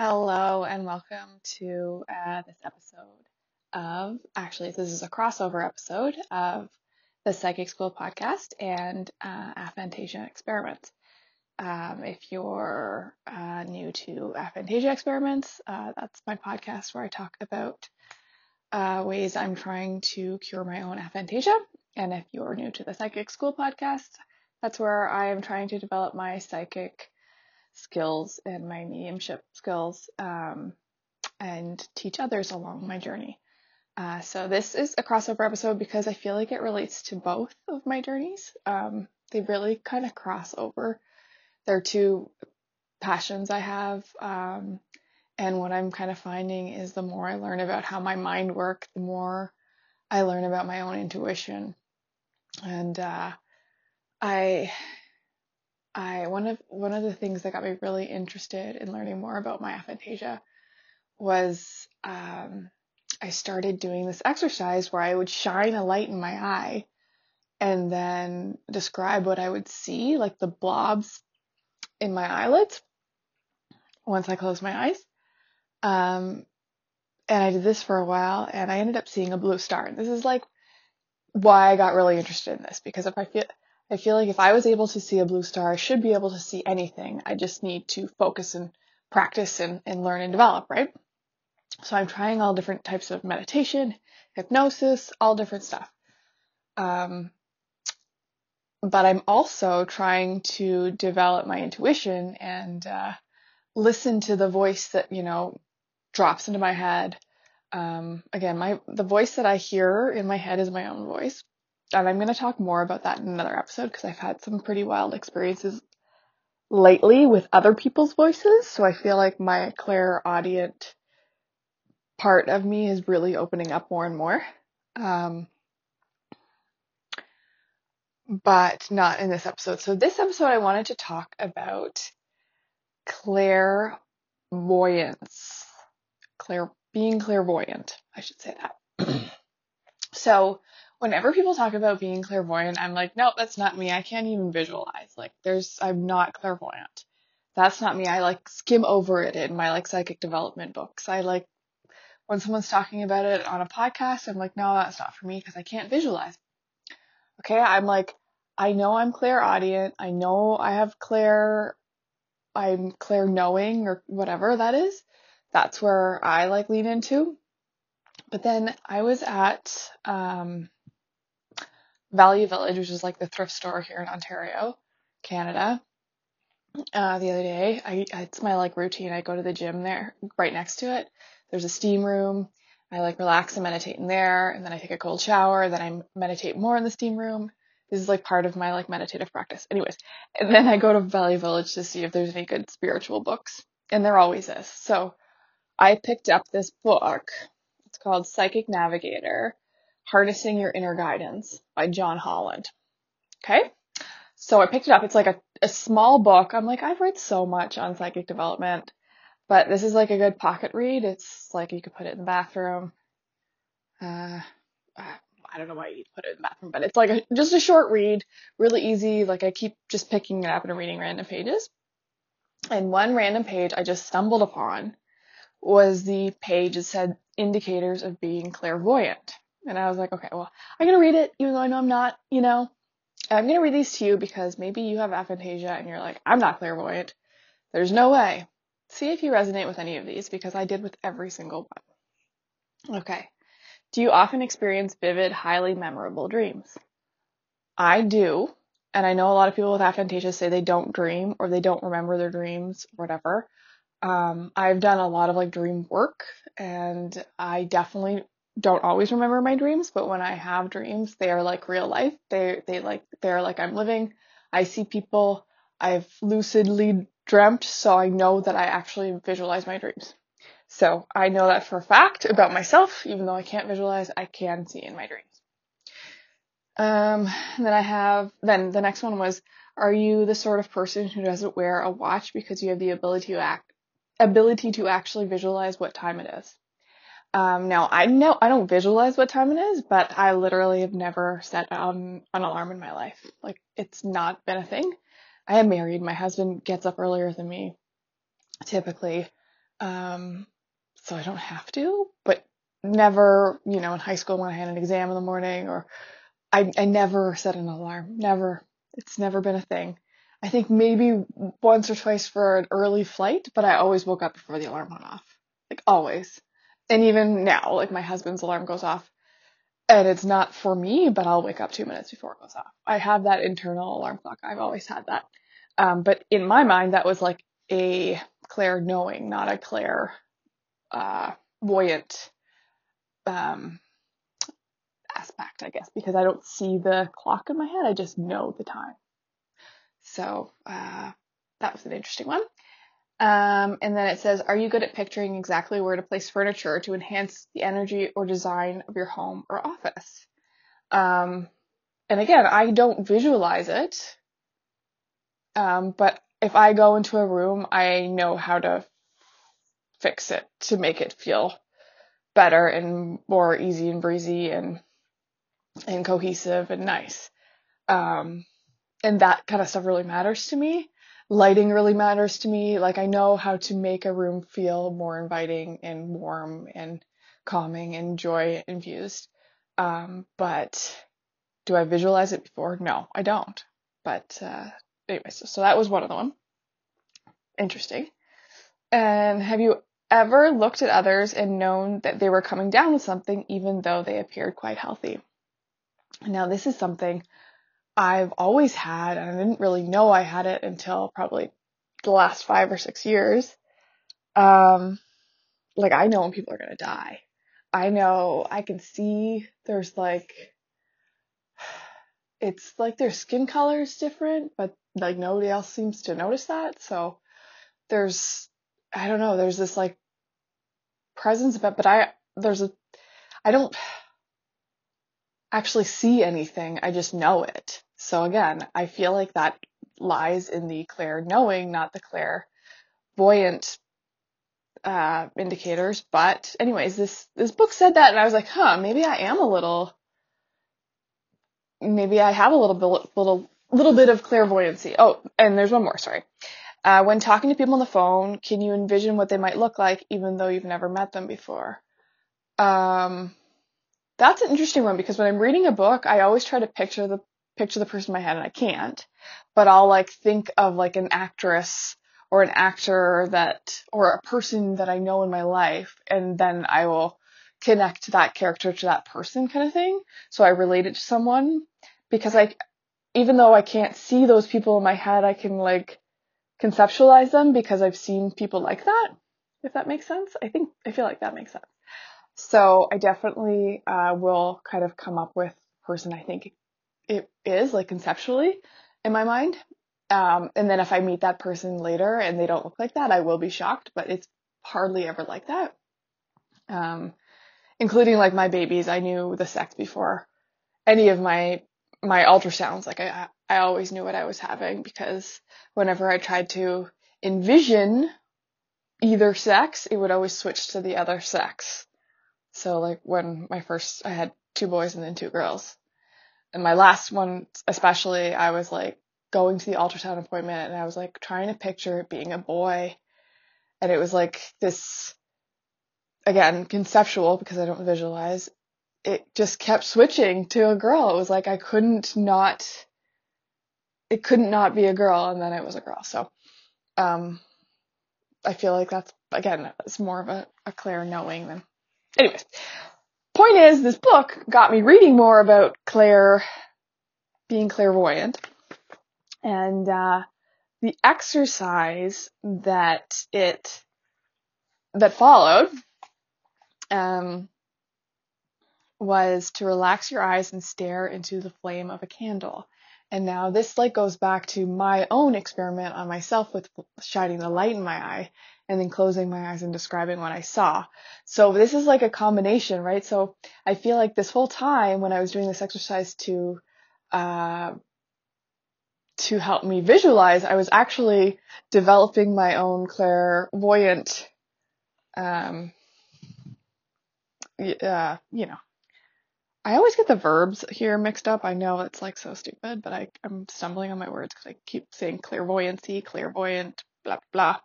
Hello and welcome to uh, this episode of, actually, this is a crossover episode of the Psychic School podcast and uh, Experiments. Um, if you're uh, new to Aphantasia Experiments, uh, that's my podcast where I talk about uh, ways I'm trying to cure my own aphantasia. And if you're new to the Psychic School podcast, that's where I am trying to develop my psychic skills and my mediumship skills um, and teach others along my journey. Uh, so this is a crossover episode because I feel like it relates to both of my journeys. Um, they really kind of cross over. They're two passions I have. Um, and what I'm kind of finding is the more I learn about how my mind works, the more I learn about my own intuition. And uh, I I one of one of the things that got me really interested in learning more about my aphantasia was um, I started doing this exercise where I would shine a light in my eye and then describe what I would see, like the blobs in my eyelids once I closed my eyes. Um, and I did this for a while and I ended up seeing a blue star. And this is like why I got really interested in this because if I feel I feel like if I was able to see a blue star, I should be able to see anything. I just need to focus and practice and, and learn and develop, right? So I'm trying all different types of meditation, hypnosis, all different stuff. Um, but I'm also trying to develop my intuition and uh, listen to the voice that you know drops into my head. Um, again, my the voice that I hear in my head is my own voice, and I'm going to talk more about that in another episode because I've had some pretty wild experiences lately with other people's voices. So I feel like my clairaudient part of me is really opening up more and more. Um, but not in this episode. So this episode, I wanted to talk about clairvoyance, clair being clairvoyant. I should say that. so whenever people talk about being clairvoyant, I'm like, nope, that's not me. I can't even visualize. Like, there's, I'm not clairvoyant. That's not me. I like skim over it in my like psychic development books. I like when someone's talking about it on a podcast, I'm like, no, that's not for me because I can't visualize. Okay, I'm like, I know I'm clairaudient. I know I have clair, I'm clair knowing or whatever that is. That's where I like lean into. But then I was at um, Value Village, which is like the thrift store here in Ontario, Canada. Uh, the other day, I it's my like routine. I go to the gym there, right next to it. There's a steam room. I like relax and meditate in there, and then I take a cold shower. Then I meditate more in the steam room. This is like part of my like meditative practice. Anyways, and then I go to Value Village to see if there's any good spiritual books, and there always is. So I picked up this book. It's called Psychic Navigator Harnessing Your Inner Guidance by John Holland. Okay. So I picked it up. It's like a, a small book. I'm like, I've read so much on psychic development, but this is like a good pocket read. It's like you could put it in the bathroom. Uh, I don't know why you'd put it in the bathroom, but it's like a, just a short read, really easy. Like I keep just picking it up and reading random pages. And one random page I just stumbled upon was the page that said indicators of being clairvoyant. And I was like, okay, well, I'm going to read it, even though I know I'm not, you know. I'm going to read these to you because maybe you have aphantasia and you're like, I'm not clairvoyant. There's no way. See if you resonate with any of these because I did with every single one. Okay. Do you often experience vivid, highly memorable dreams? I do. And I know a lot of people with aphantasia say they don't dream or they don't remember their dreams, whatever. Um, I've done a lot of like dream work and I definitely don't always remember my dreams, but when I have dreams, they are like real life. They they like they're like I'm living. I see people. I've lucidly dreamt, so I know that I actually visualize my dreams. So I know that for a fact about myself, even though I can't visualize, I can see in my dreams. Um, then I have, then the next one was, are you the sort of person who doesn't wear a watch because you have the ability to act, ability to actually visualize what time it is? Um, now I know I don't visualize what time it is, but I literally have never set um, an alarm in my life. Like it's not been a thing. I am married. My husband gets up earlier than me, typically. Um, so I don't have to, but never, you know, in high school when I had an exam in the morning or I, I never set an alarm. Never. It's never been a thing. I think maybe once or twice for an early flight, but I always woke up before the alarm went off. Like always. And even now, like my husband's alarm goes off and it's not for me, but I'll wake up two minutes before it goes off. I have that internal alarm clock. I've always had that. Um, but in my mind, that was like a clair knowing, not a clair uh, um, aspect, I guess, because I don't see the clock in my head. I just know the time. So uh, that was an interesting one. Um, and then it says, are you good at picturing exactly where to place furniture to enhance the energy or design of your home or office? Um, and again, I don't visualize it. Um, but if I go into a room, I know how to fix it to make it feel better and more easy and breezy and and cohesive and nice. Um, and that kind of stuff really matters to me. Lighting really matters to me. Like I know how to make a room feel more inviting and warm and calming and joy infused. Um, but do I visualize it before? No, I don't. But uh, anyway, so, so that was one of them. Interesting. And have you ever looked at others and known that they were coming down with something even though they appeared quite healthy? Now, this is something I've always had, and I didn't really know I had it until probably the last five or six years. Um, like I know when people are gonna die. I know I can see there's like, it's like their skin color is different, but like nobody else seems to notice that. So there's, I don't know, there's this like presence of it, but I, there's a, I don't actually see anything. I just know it. So again, I feel like that lies in the clair knowing, not the clear voyant uh, indicators. But anyways, this this book said that, and I was like, huh, maybe I am a little, maybe I have a little bit, little little bit of clairvoyancy. Oh, and there's one more. Sorry. Uh, when talking to people on the phone, can you envision what they might look like, even though you've never met them before? Um, that's an interesting one because when I'm reading a book, I always try to picture the picture the person in my head and I can't, but I'll like think of like an actress or an actor that, or a person that I know in my life, and then I will connect that character to that person kind of thing. So I relate it to someone because I, even though I can't see those people in my head, I can like conceptualize them because I've seen people like that. If that makes sense. I think, I feel like that makes sense. So I definitely uh, will kind of come up with person I think it is like conceptually in my mind. Um, and then if I meet that person later and they don't look like that, I will be shocked, but it's hardly ever like that. Um, including like my babies, I knew the sex before any of my, my ultrasounds. Like I, I always knew what I was having because whenever I tried to envision either sex, it would always switch to the other sex. So like when my first, I had two boys and then two girls and my last one especially, I was like going to the ultrasound appointment and I was like trying to picture it being a boy. And it was like this, again, conceptual because I don't visualize. It just kept switching to a girl. It was like I couldn't not, it couldn't not be a girl and then it was a girl. So, um, I feel like that's, again, it's more of a, a clair knowing than, anyways, point is, this book got me reading more about clair being clairvoyant. And uh, the exercise that it that followed um, was to relax your eyes and stare into the flame of a candle. And now this like goes back to my own experiment on myself with shining the light in my eye and then closing my eyes and describing what I saw. So this is like a combination, right? So I feel like this whole time when I was doing this exercise to, uh, to help me visualize, I was actually developing my own clairvoyant, um, uh, you know, I always get the verbs here mixed up. I know it's like so stupid, but I, I'm stumbling on my words because I keep saying clairvoyancy, clairvoyant, blah, blah.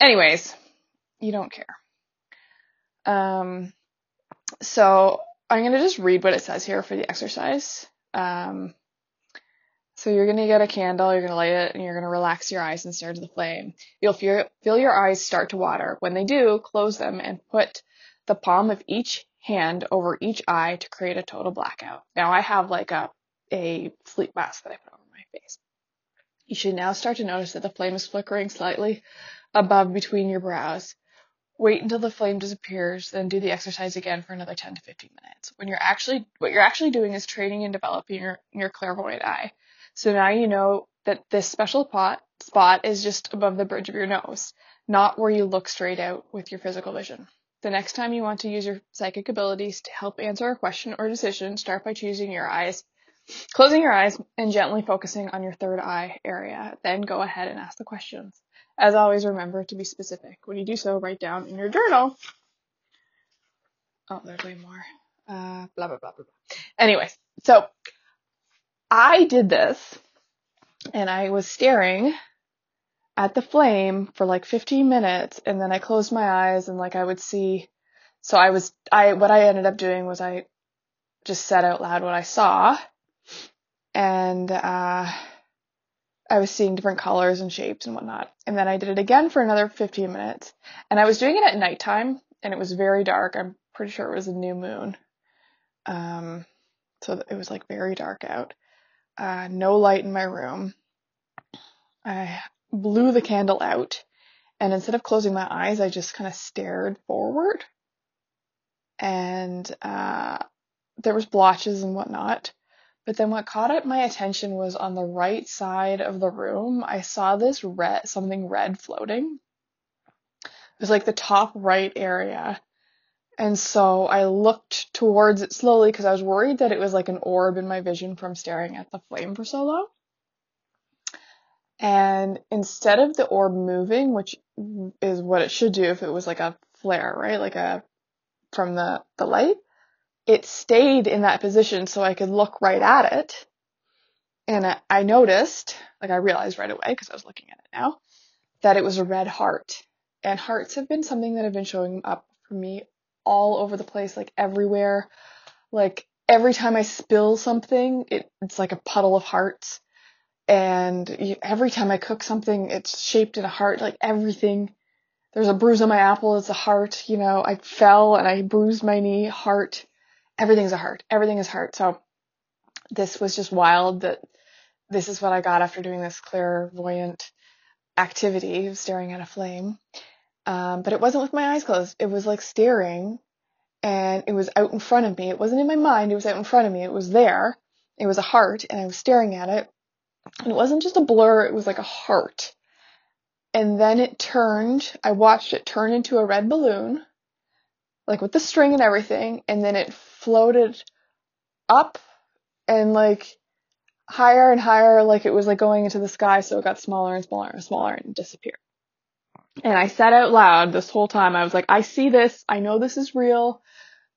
Anyways, You don't care. Um, so I'm going to just read what it says here for the exercise. Um, so you're going to get a candle, you're going to light it, and you're going to relax your eyes and stare into the flame. You'll feel, feel your eyes start to water. When they do, close them and put the palm of each hand over each eye to create a total blackout. Now I have like a, a sleep mask that I put over my face. You should now start to notice that the flame is flickering slightly above between your brows. Wait until the flame disappears, then do the exercise again for another 10 to 15 minutes. When you're actually, what you're actually doing is training and developing your, your clairvoyant eye. So now you know that this special pot, spot is just above the bridge of your nose, not where you look straight out with your physical vision. The next time you want to use your psychic abilities to help answer a question or decision, start by choosing your eyes, closing your eyes and gently focusing on your third eye area. Then go ahead and ask the questions. As always, remember to be specific. When you do so, write down in your journal. Oh, there's way more. Uh, blah, blah, blah, blah, blah. Anyways, so I did this and I was staring at the flame for like 15 minutes and then I closed my eyes and like I would see so I was I what I ended up doing was I just said out loud what I saw and uh I was seeing different colors and shapes and whatnot. And then I did it again for another 15 minutes. And I was doing it at nighttime and it was very dark. I'm pretty sure it was a new moon. Um, so it was like very dark out. Uh, no light in my room. I blew the candle out and instead of closing my eyes, I just kind of stared forward and, uh, there was blotches and whatnot. But then what caught my attention was on the right side of the room, I saw this red, something red floating. It was like the top right area. And so I looked towards it slowly because I was worried that it was like an orb in my vision from staring at the flame for so long. And instead of the orb moving, which is what it should do if it was like a flare, right? Like a, from the, the light, it stayed in that position so I could look right at it. And I noticed, like I realized right away because I was looking at it now, that it was a red heart. And hearts have been something that have been showing up for me all over the place, like everywhere. Like every time I spill something, it, it's like a puddle of hearts. And every time I cook something, it's shaped in a heart, like everything. There's a bruise on my apple, it's a heart, you know, I fell and I bruised my knee, heart everything's a heart. Everything is heart. So this was just wild that this is what I got after doing this clairvoyant activity of staring at a flame. Um, but it wasn't with my eyes closed. It was like staring and it was out in front of me. It wasn't in my mind. It was out in front of me. It was there. It was a heart and I was staring at it. It wasn't just a blur. It was like a heart. And then it turned, I watched it turn into a red balloon, like with the string and everything. And then it floated up and like higher and higher, like it was like going into the sky, so it got smaller and smaller and smaller and disappeared. And I said out loud this whole time, I was like, I see this, I know this is real,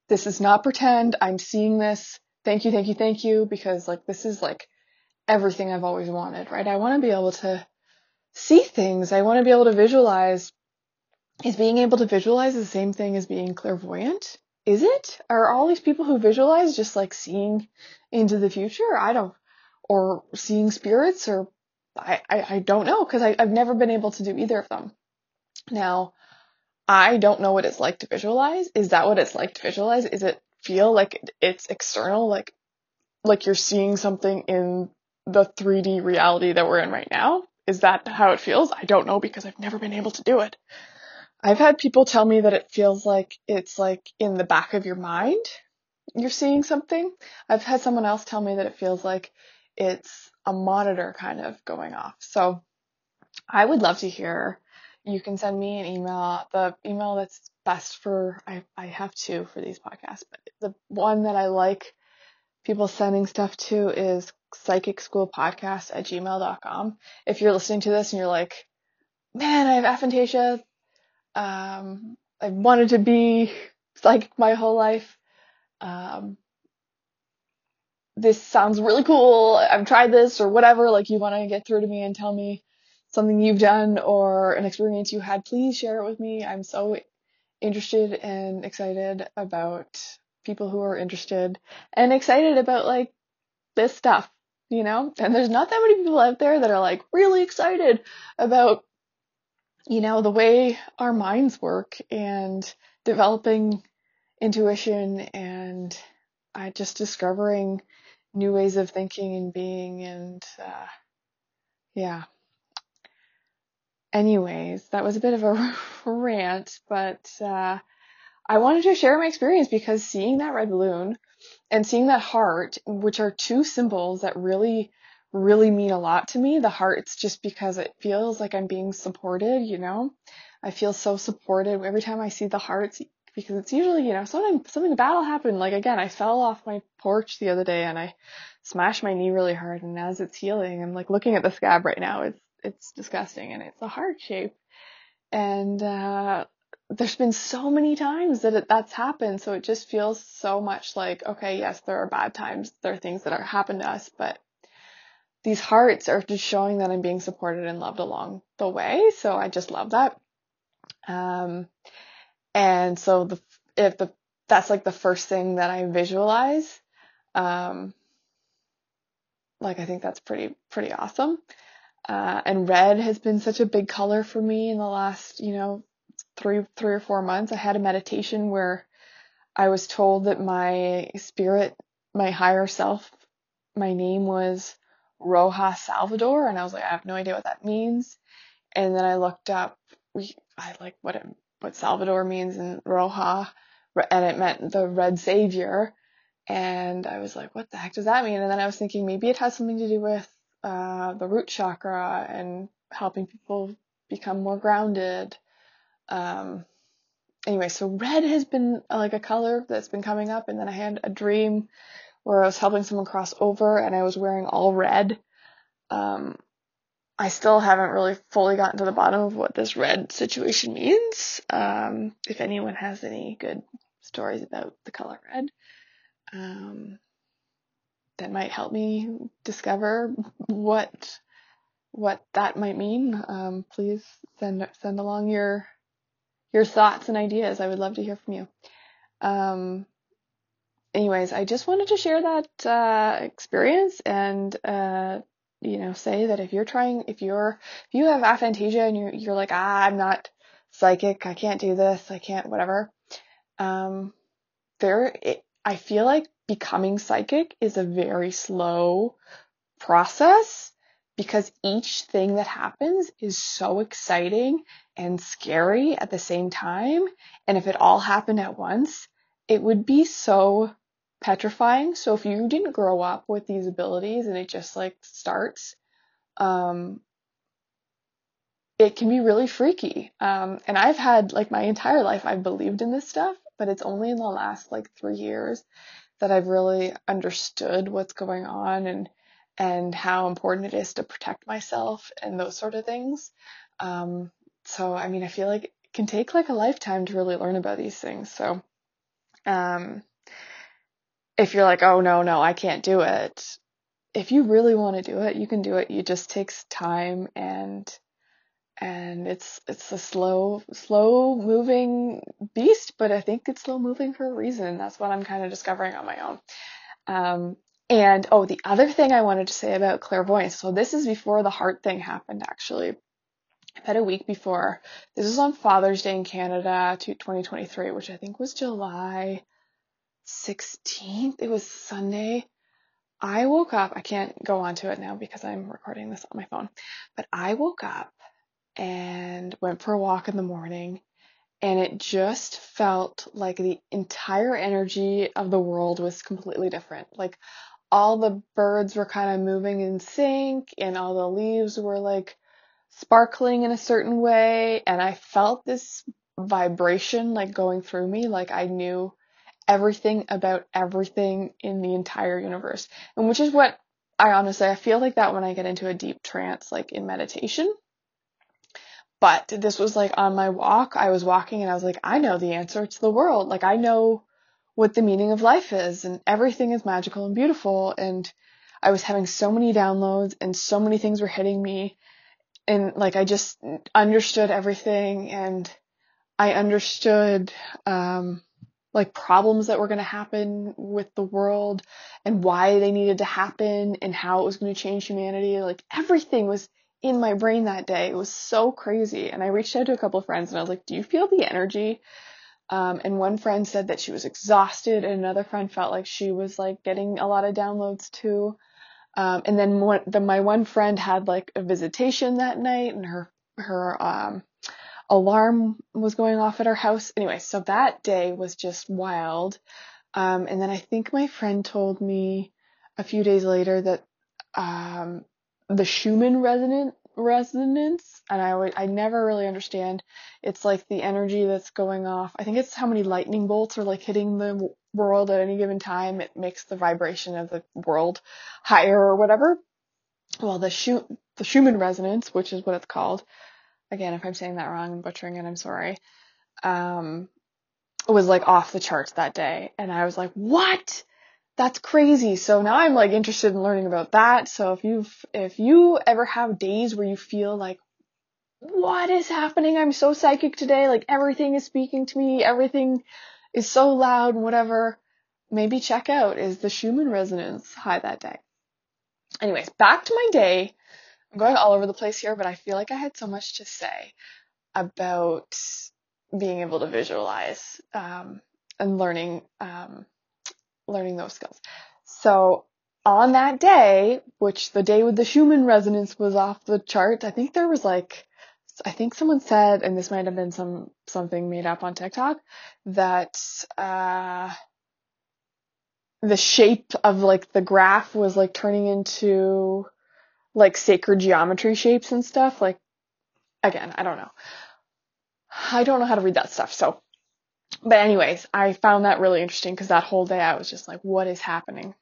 this is not pretend, I'm seeing this, thank you, thank you, thank you, because like this is like everything I've always wanted, right? I want to be able to see things, I want to be able to visualize. Is being able to visualize the same thing as being clairvoyant? is it? Are all these people who visualize just like seeing into the future? I don't, or seeing spirits, or I, I, I don't know because I've never been able to do either of them. Now, I don't know what it's like to visualize. Is that what it's like to visualize? Is it feel like it's external, like like you're seeing something in the 3D reality that we're in right now? Is that how it feels? I don't know because I've never been able to do it. I've had people tell me that it feels like it's like in the back of your mind you're seeing something. I've had someone else tell me that it feels like it's a monitor kind of going off. So I would love to hear. You can send me an email. The email that's best for, I, I have two for these podcasts, but the one that I like people sending stuff to is psychic school podcast at gmail.com. If you're listening to this and you're like, man, I have aphantasia, um, I wanted to be psychic my whole life. Um, this sounds really cool. I've tried this or whatever. Like you want to get through to me and tell me something you've done or an experience you had, please share it with me. I'm so interested and excited about people who are interested and excited about like this stuff, you know? And there's not that many people out there that are like really excited about, you know, the way our minds work and developing intuition and uh, just discovering new ways of thinking and being and, uh, yeah. Anyways, that was a bit of a rant, but, uh, I wanted to share my experience because seeing that red balloon and seeing that heart, which are two symbols that really, really mean a lot to me. The heart's just because it feels like I'm being supported, you know? I feel so supported every time I see the hearts because it's usually, you know, something, something bad will happen. Like again, I fell off my porch the other day and I smashed my knee really hard and as it's healing, I'm like looking at the scab right now. It's, it's disgusting and it's a heart shape. And, uh, there's been so many times that it, that's happened. So it just feels so much like, okay, yes, there are bad times. There are things that are happen to us, but these hearts are just showing that I'm being supported and loved along the way. So I just love that. Um, and so the, if the, that's like the first thing that I visualize. Um, like I think that's pretty, pretty awesome. Uh, and red has been such a big color for me in the last, you know, three three or four months, I had a meditation where I was told that my spirit, my higher self, my name was Roja Salvador, and I was like, I have no idea what that means. And then I looked up, we, I like what it, what Salvador means in Roja, and it meant the Red Savior. And I was like, what the heck does that mean? And then I was thinking maybe it has something to do with uh, the root chakra and helping people become more grounded. Um, anyway, so red has been uh, like a color that's been coming up, and then I had a dream where I was helping someone cross over, and I was wearing all red. Um, I still haven't really fully gotten to the bottom of what this red situation means. Um, if anyone has any good stories about the color red, um, that might help me discover what what that might mean. Um, please send send along your your thoughts and ideas. I would love to hear from you. Um, anyways, I just wanted to share that uh, experience and uh, you know say that if you're trying, if you're if you have aphantasia and you're you're like ah I'm not psychic, I can't do this, I can't whatever. Um, there, it, I feel like becoming psychic is a very slow process because each thing that happens is so exciting and scary at the same time. And if it all happened at once, it would be so petrifying. So if you didn't grow up with these abilities and it just like starts, um, it can be really freaky. Um, and I've had like my entire life, I've believed in this stuff, but it's only in the last like three years that I've really understood what's going on and and how important it is to protect myself and those sort of things. Um, so, I mean, I feel like it can take like a lifetime to really learn about these things. So, um, if you're like, oh no, no, I can't do it. If you really want to do it, you can do it. It just takes time and and it's it's a slow slow moving beast, but I think it's slow moving for a reason. That's what I'm kind of discovering on my own. Um, and oh, the other thing I wanted to say about clairvoyance. So this is before the heart thing happened, actually. About a week before. This was on Father's Day in Canada, 2023, which I think was July 16th. It was Sunday. I woke up. I can't go on to it now because I'm recording this on my phone. But I woke up and went for a walk in the morning and it just felt like the entire energy of the world was completely different. Like all the birds were kind of moving in sync and all the leaves were like sparkling in a certain way and I felt this vibration like going through me like I knew everything about everything in the entire universe. And which is what I honestly I feel like that when I get into a deep trance like in meditation. But this was like on my walk, I was walking and I was like I know the answer to the world. Like I know what the meaning of life is and everything is magical and beautiful and I was having so many downloads and so many things were hitting me and like I just understood everything and I understood um like problems that were going to happen with the world and why they needed to happen and how it was going to change humanity. Like everything was in my brain that day. It was so crazy. And I reached out to a couple of friends and I was like, do you feel the energy? Um, and one friend said that she was exhausted and another friend felt like she was like getting a lot of downloads too. Um, and then the, my one friend had like a visitation that night and her, her, um, alarm was going off at her house. Anyway, so that day was just wild. Um, and then I think my friend told me a few days later that um, the Schumann resonant resonance, and I always, I never really understand. It's like the energy that's going off. I think it's how many lightning bolts are like hitting the world at any given time. It makes the vibration of the world higher or whatever. Well, the Schu- the Schumann resonance, which is what it's called, again, if I'm saying that wrong and butchering it, I'm sorry, um, was like off the charts that day. And I was like, what? That's crazy. So now I'm like interested in learning about that. So if you've, if you ever have days where you feel like, what is happening? I'm so psychic today. Like everything is speaking to me. Everything is so loud and whatever. Maybe check out is the Schumann resonance high that day. Anyways, back to my day. I'm going all over the place here, but I feel like I had so much to say about being able to visualize um, and learning um, learning those skills. So on that day, which the day with the Schumann resonance was off the chart, I think there was like I think someone said, and this might have been some something made up on TikTok, that uh, the shape of like the graph was like turning into like sacred geometry shapes and stuff. Like, again, I don't know. I don't know how to read that stuff. So, but anyways, I found that really interesting because that whole day I was just like, what is happening?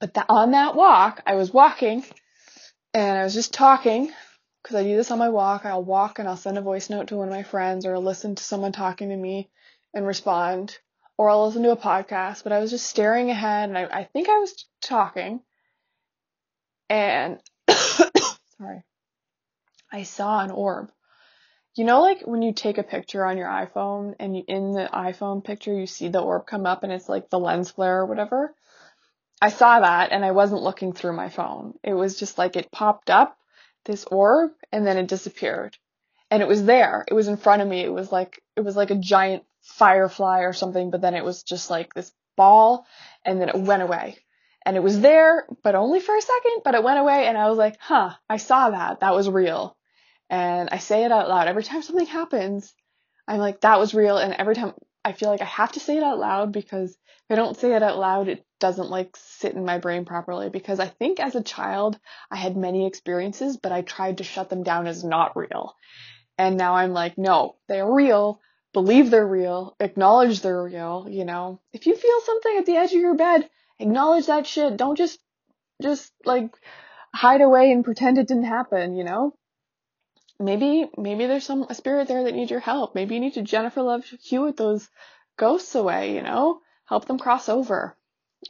But that, on that walk, I was walking and I was just talking because I do this on my walk. I'll walk and I'll send a voice note to one of my friends or listen to someone talking to me and respond or I'll listen to a podcast. But I was just staring ahead and I, I think I was talking and sorry, I saw an orb. You know, like when you take a picture on your iPhone and you, in the iPhone picture, you see the orb come up and it's like the lens flare or whatever. I saw that and I wasn't looking through my phone. It was just like it popped up, this orb, and then it disappeared. And it was there. It was in front of me. It was like, it was like a giant firefly or something, but then it was just like this ball and then it went away and it was there, but only for a second, but it went away and I was like, huh, I saw that. That was real. And I say it out loud. Every time something happens, I'm like, that was real. And every time I feel like I have to say it out loud because if I don't say it out loud, it doesn't like sit in my brain properly because I think as a child, I had many experiences, but I tried to shut them down as not real. And now I'm like, no, they're real. Believe they're real. Acknowledge they're real. You know, if you feel something at the edge of your bed, acknowledge that shit. Don't just, just like hide away and pretend it didn't happen, you know? Maybe, maybe there's some, a spirit there that needs your help. Maybe you need to Jennifer Love Hewitt those ghosts away, you know? Help them cross over.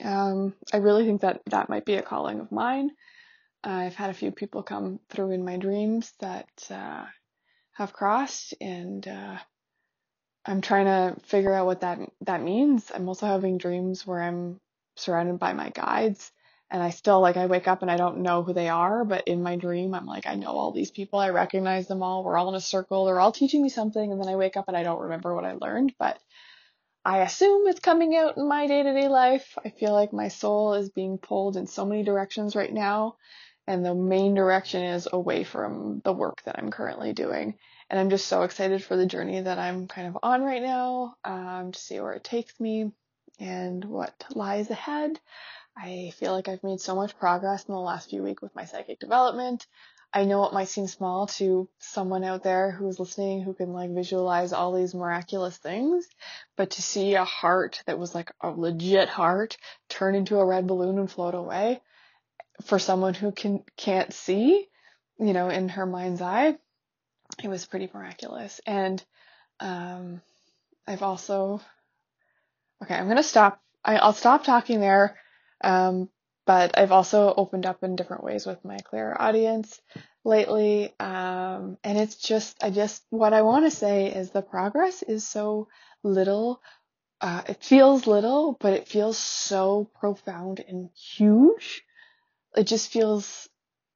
Um, I really think that that might be a calling of mine. I've had a few people come through in my dreams that, uh, have crossed and, uh, I'm trying to figure out what that that means. I'm also having dreams where I'm surrounded by my guides and I still like I wake up and I don't know who they are, but in my dream I'm like I know all these people, I recognize them all, we're all in a circle, they're all teaching me something and then I wake up and I don't remember what I learned, but I assume it's coming out in my day-to-day life. I feel like my soul is being pulled in so many directions right now and the main direction is away from the work that I'm currently doing. And I'm just so excited for the journey that I'm kind of on right now, um, to see where it takes me and what lies ahead. I feel like I've made so much progress in the last few weeks with my psychic development. I know it might seem small to someone out there who's listening who can like visualize all these miraculous things, but to see a heart that was like a legit heart turn into a red balloon and float away for someone who can can't see, you know, in her mind's eye, it was pretty miraculous. And um I've also Okay, I'm gonna stop. I, will stop talking there. Um, but I've also opened up in different ways with my clairaudience. lately. Um, and it's just, I just, what I want to say is the progress is so little. Uh, it feels little, but it feels so profound and huge. It just feels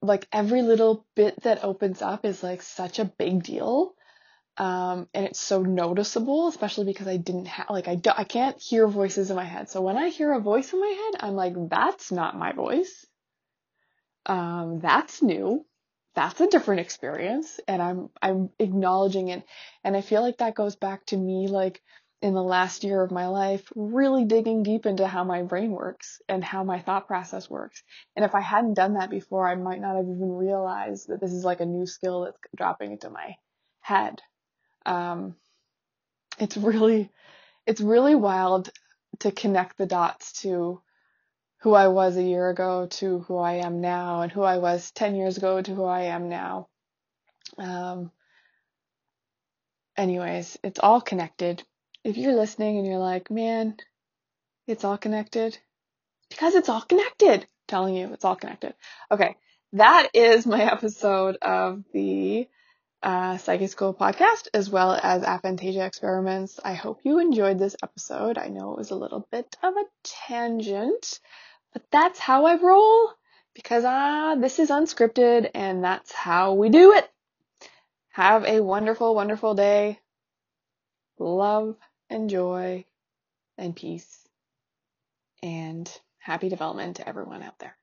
like every little bit that opens up is like such a big deal. Um, and it's so noticeable, especially because I didn't have, like, I, do, I can't hear voices in my head. So when I hear a voice in my head, I'm like, that's not my voice. Um, that's new. That's a different experience. And I'm, I'm acknowledging it. And I feel like that goes back to me, like, in the last year of my life, really digging deep into how my brain works and how my thought process works. And if I hadn't done that before, I might not have even realized that this is like a new skill that's dropping into my head. Um, it's really, it's really wild to connect the dots to who I was a year ago to who I am now and who I was 10 years ago to who I am now. Um, anyways, it's all connected if you're listening and you're like, man, it's all connected, because it's all connected. I'm telling you, it's all connected. Okay, that is my episode of the uh, Psychic School podcast, as well as Aphantasia experiments. I hope you enjoyed this episode. I know it was a little bit of a tangent, but that's how I roll because uh, this is unscripted and that's how we do it. Have a wonderful, wonderful day. Love and joy and peace and happy development to everyone out there.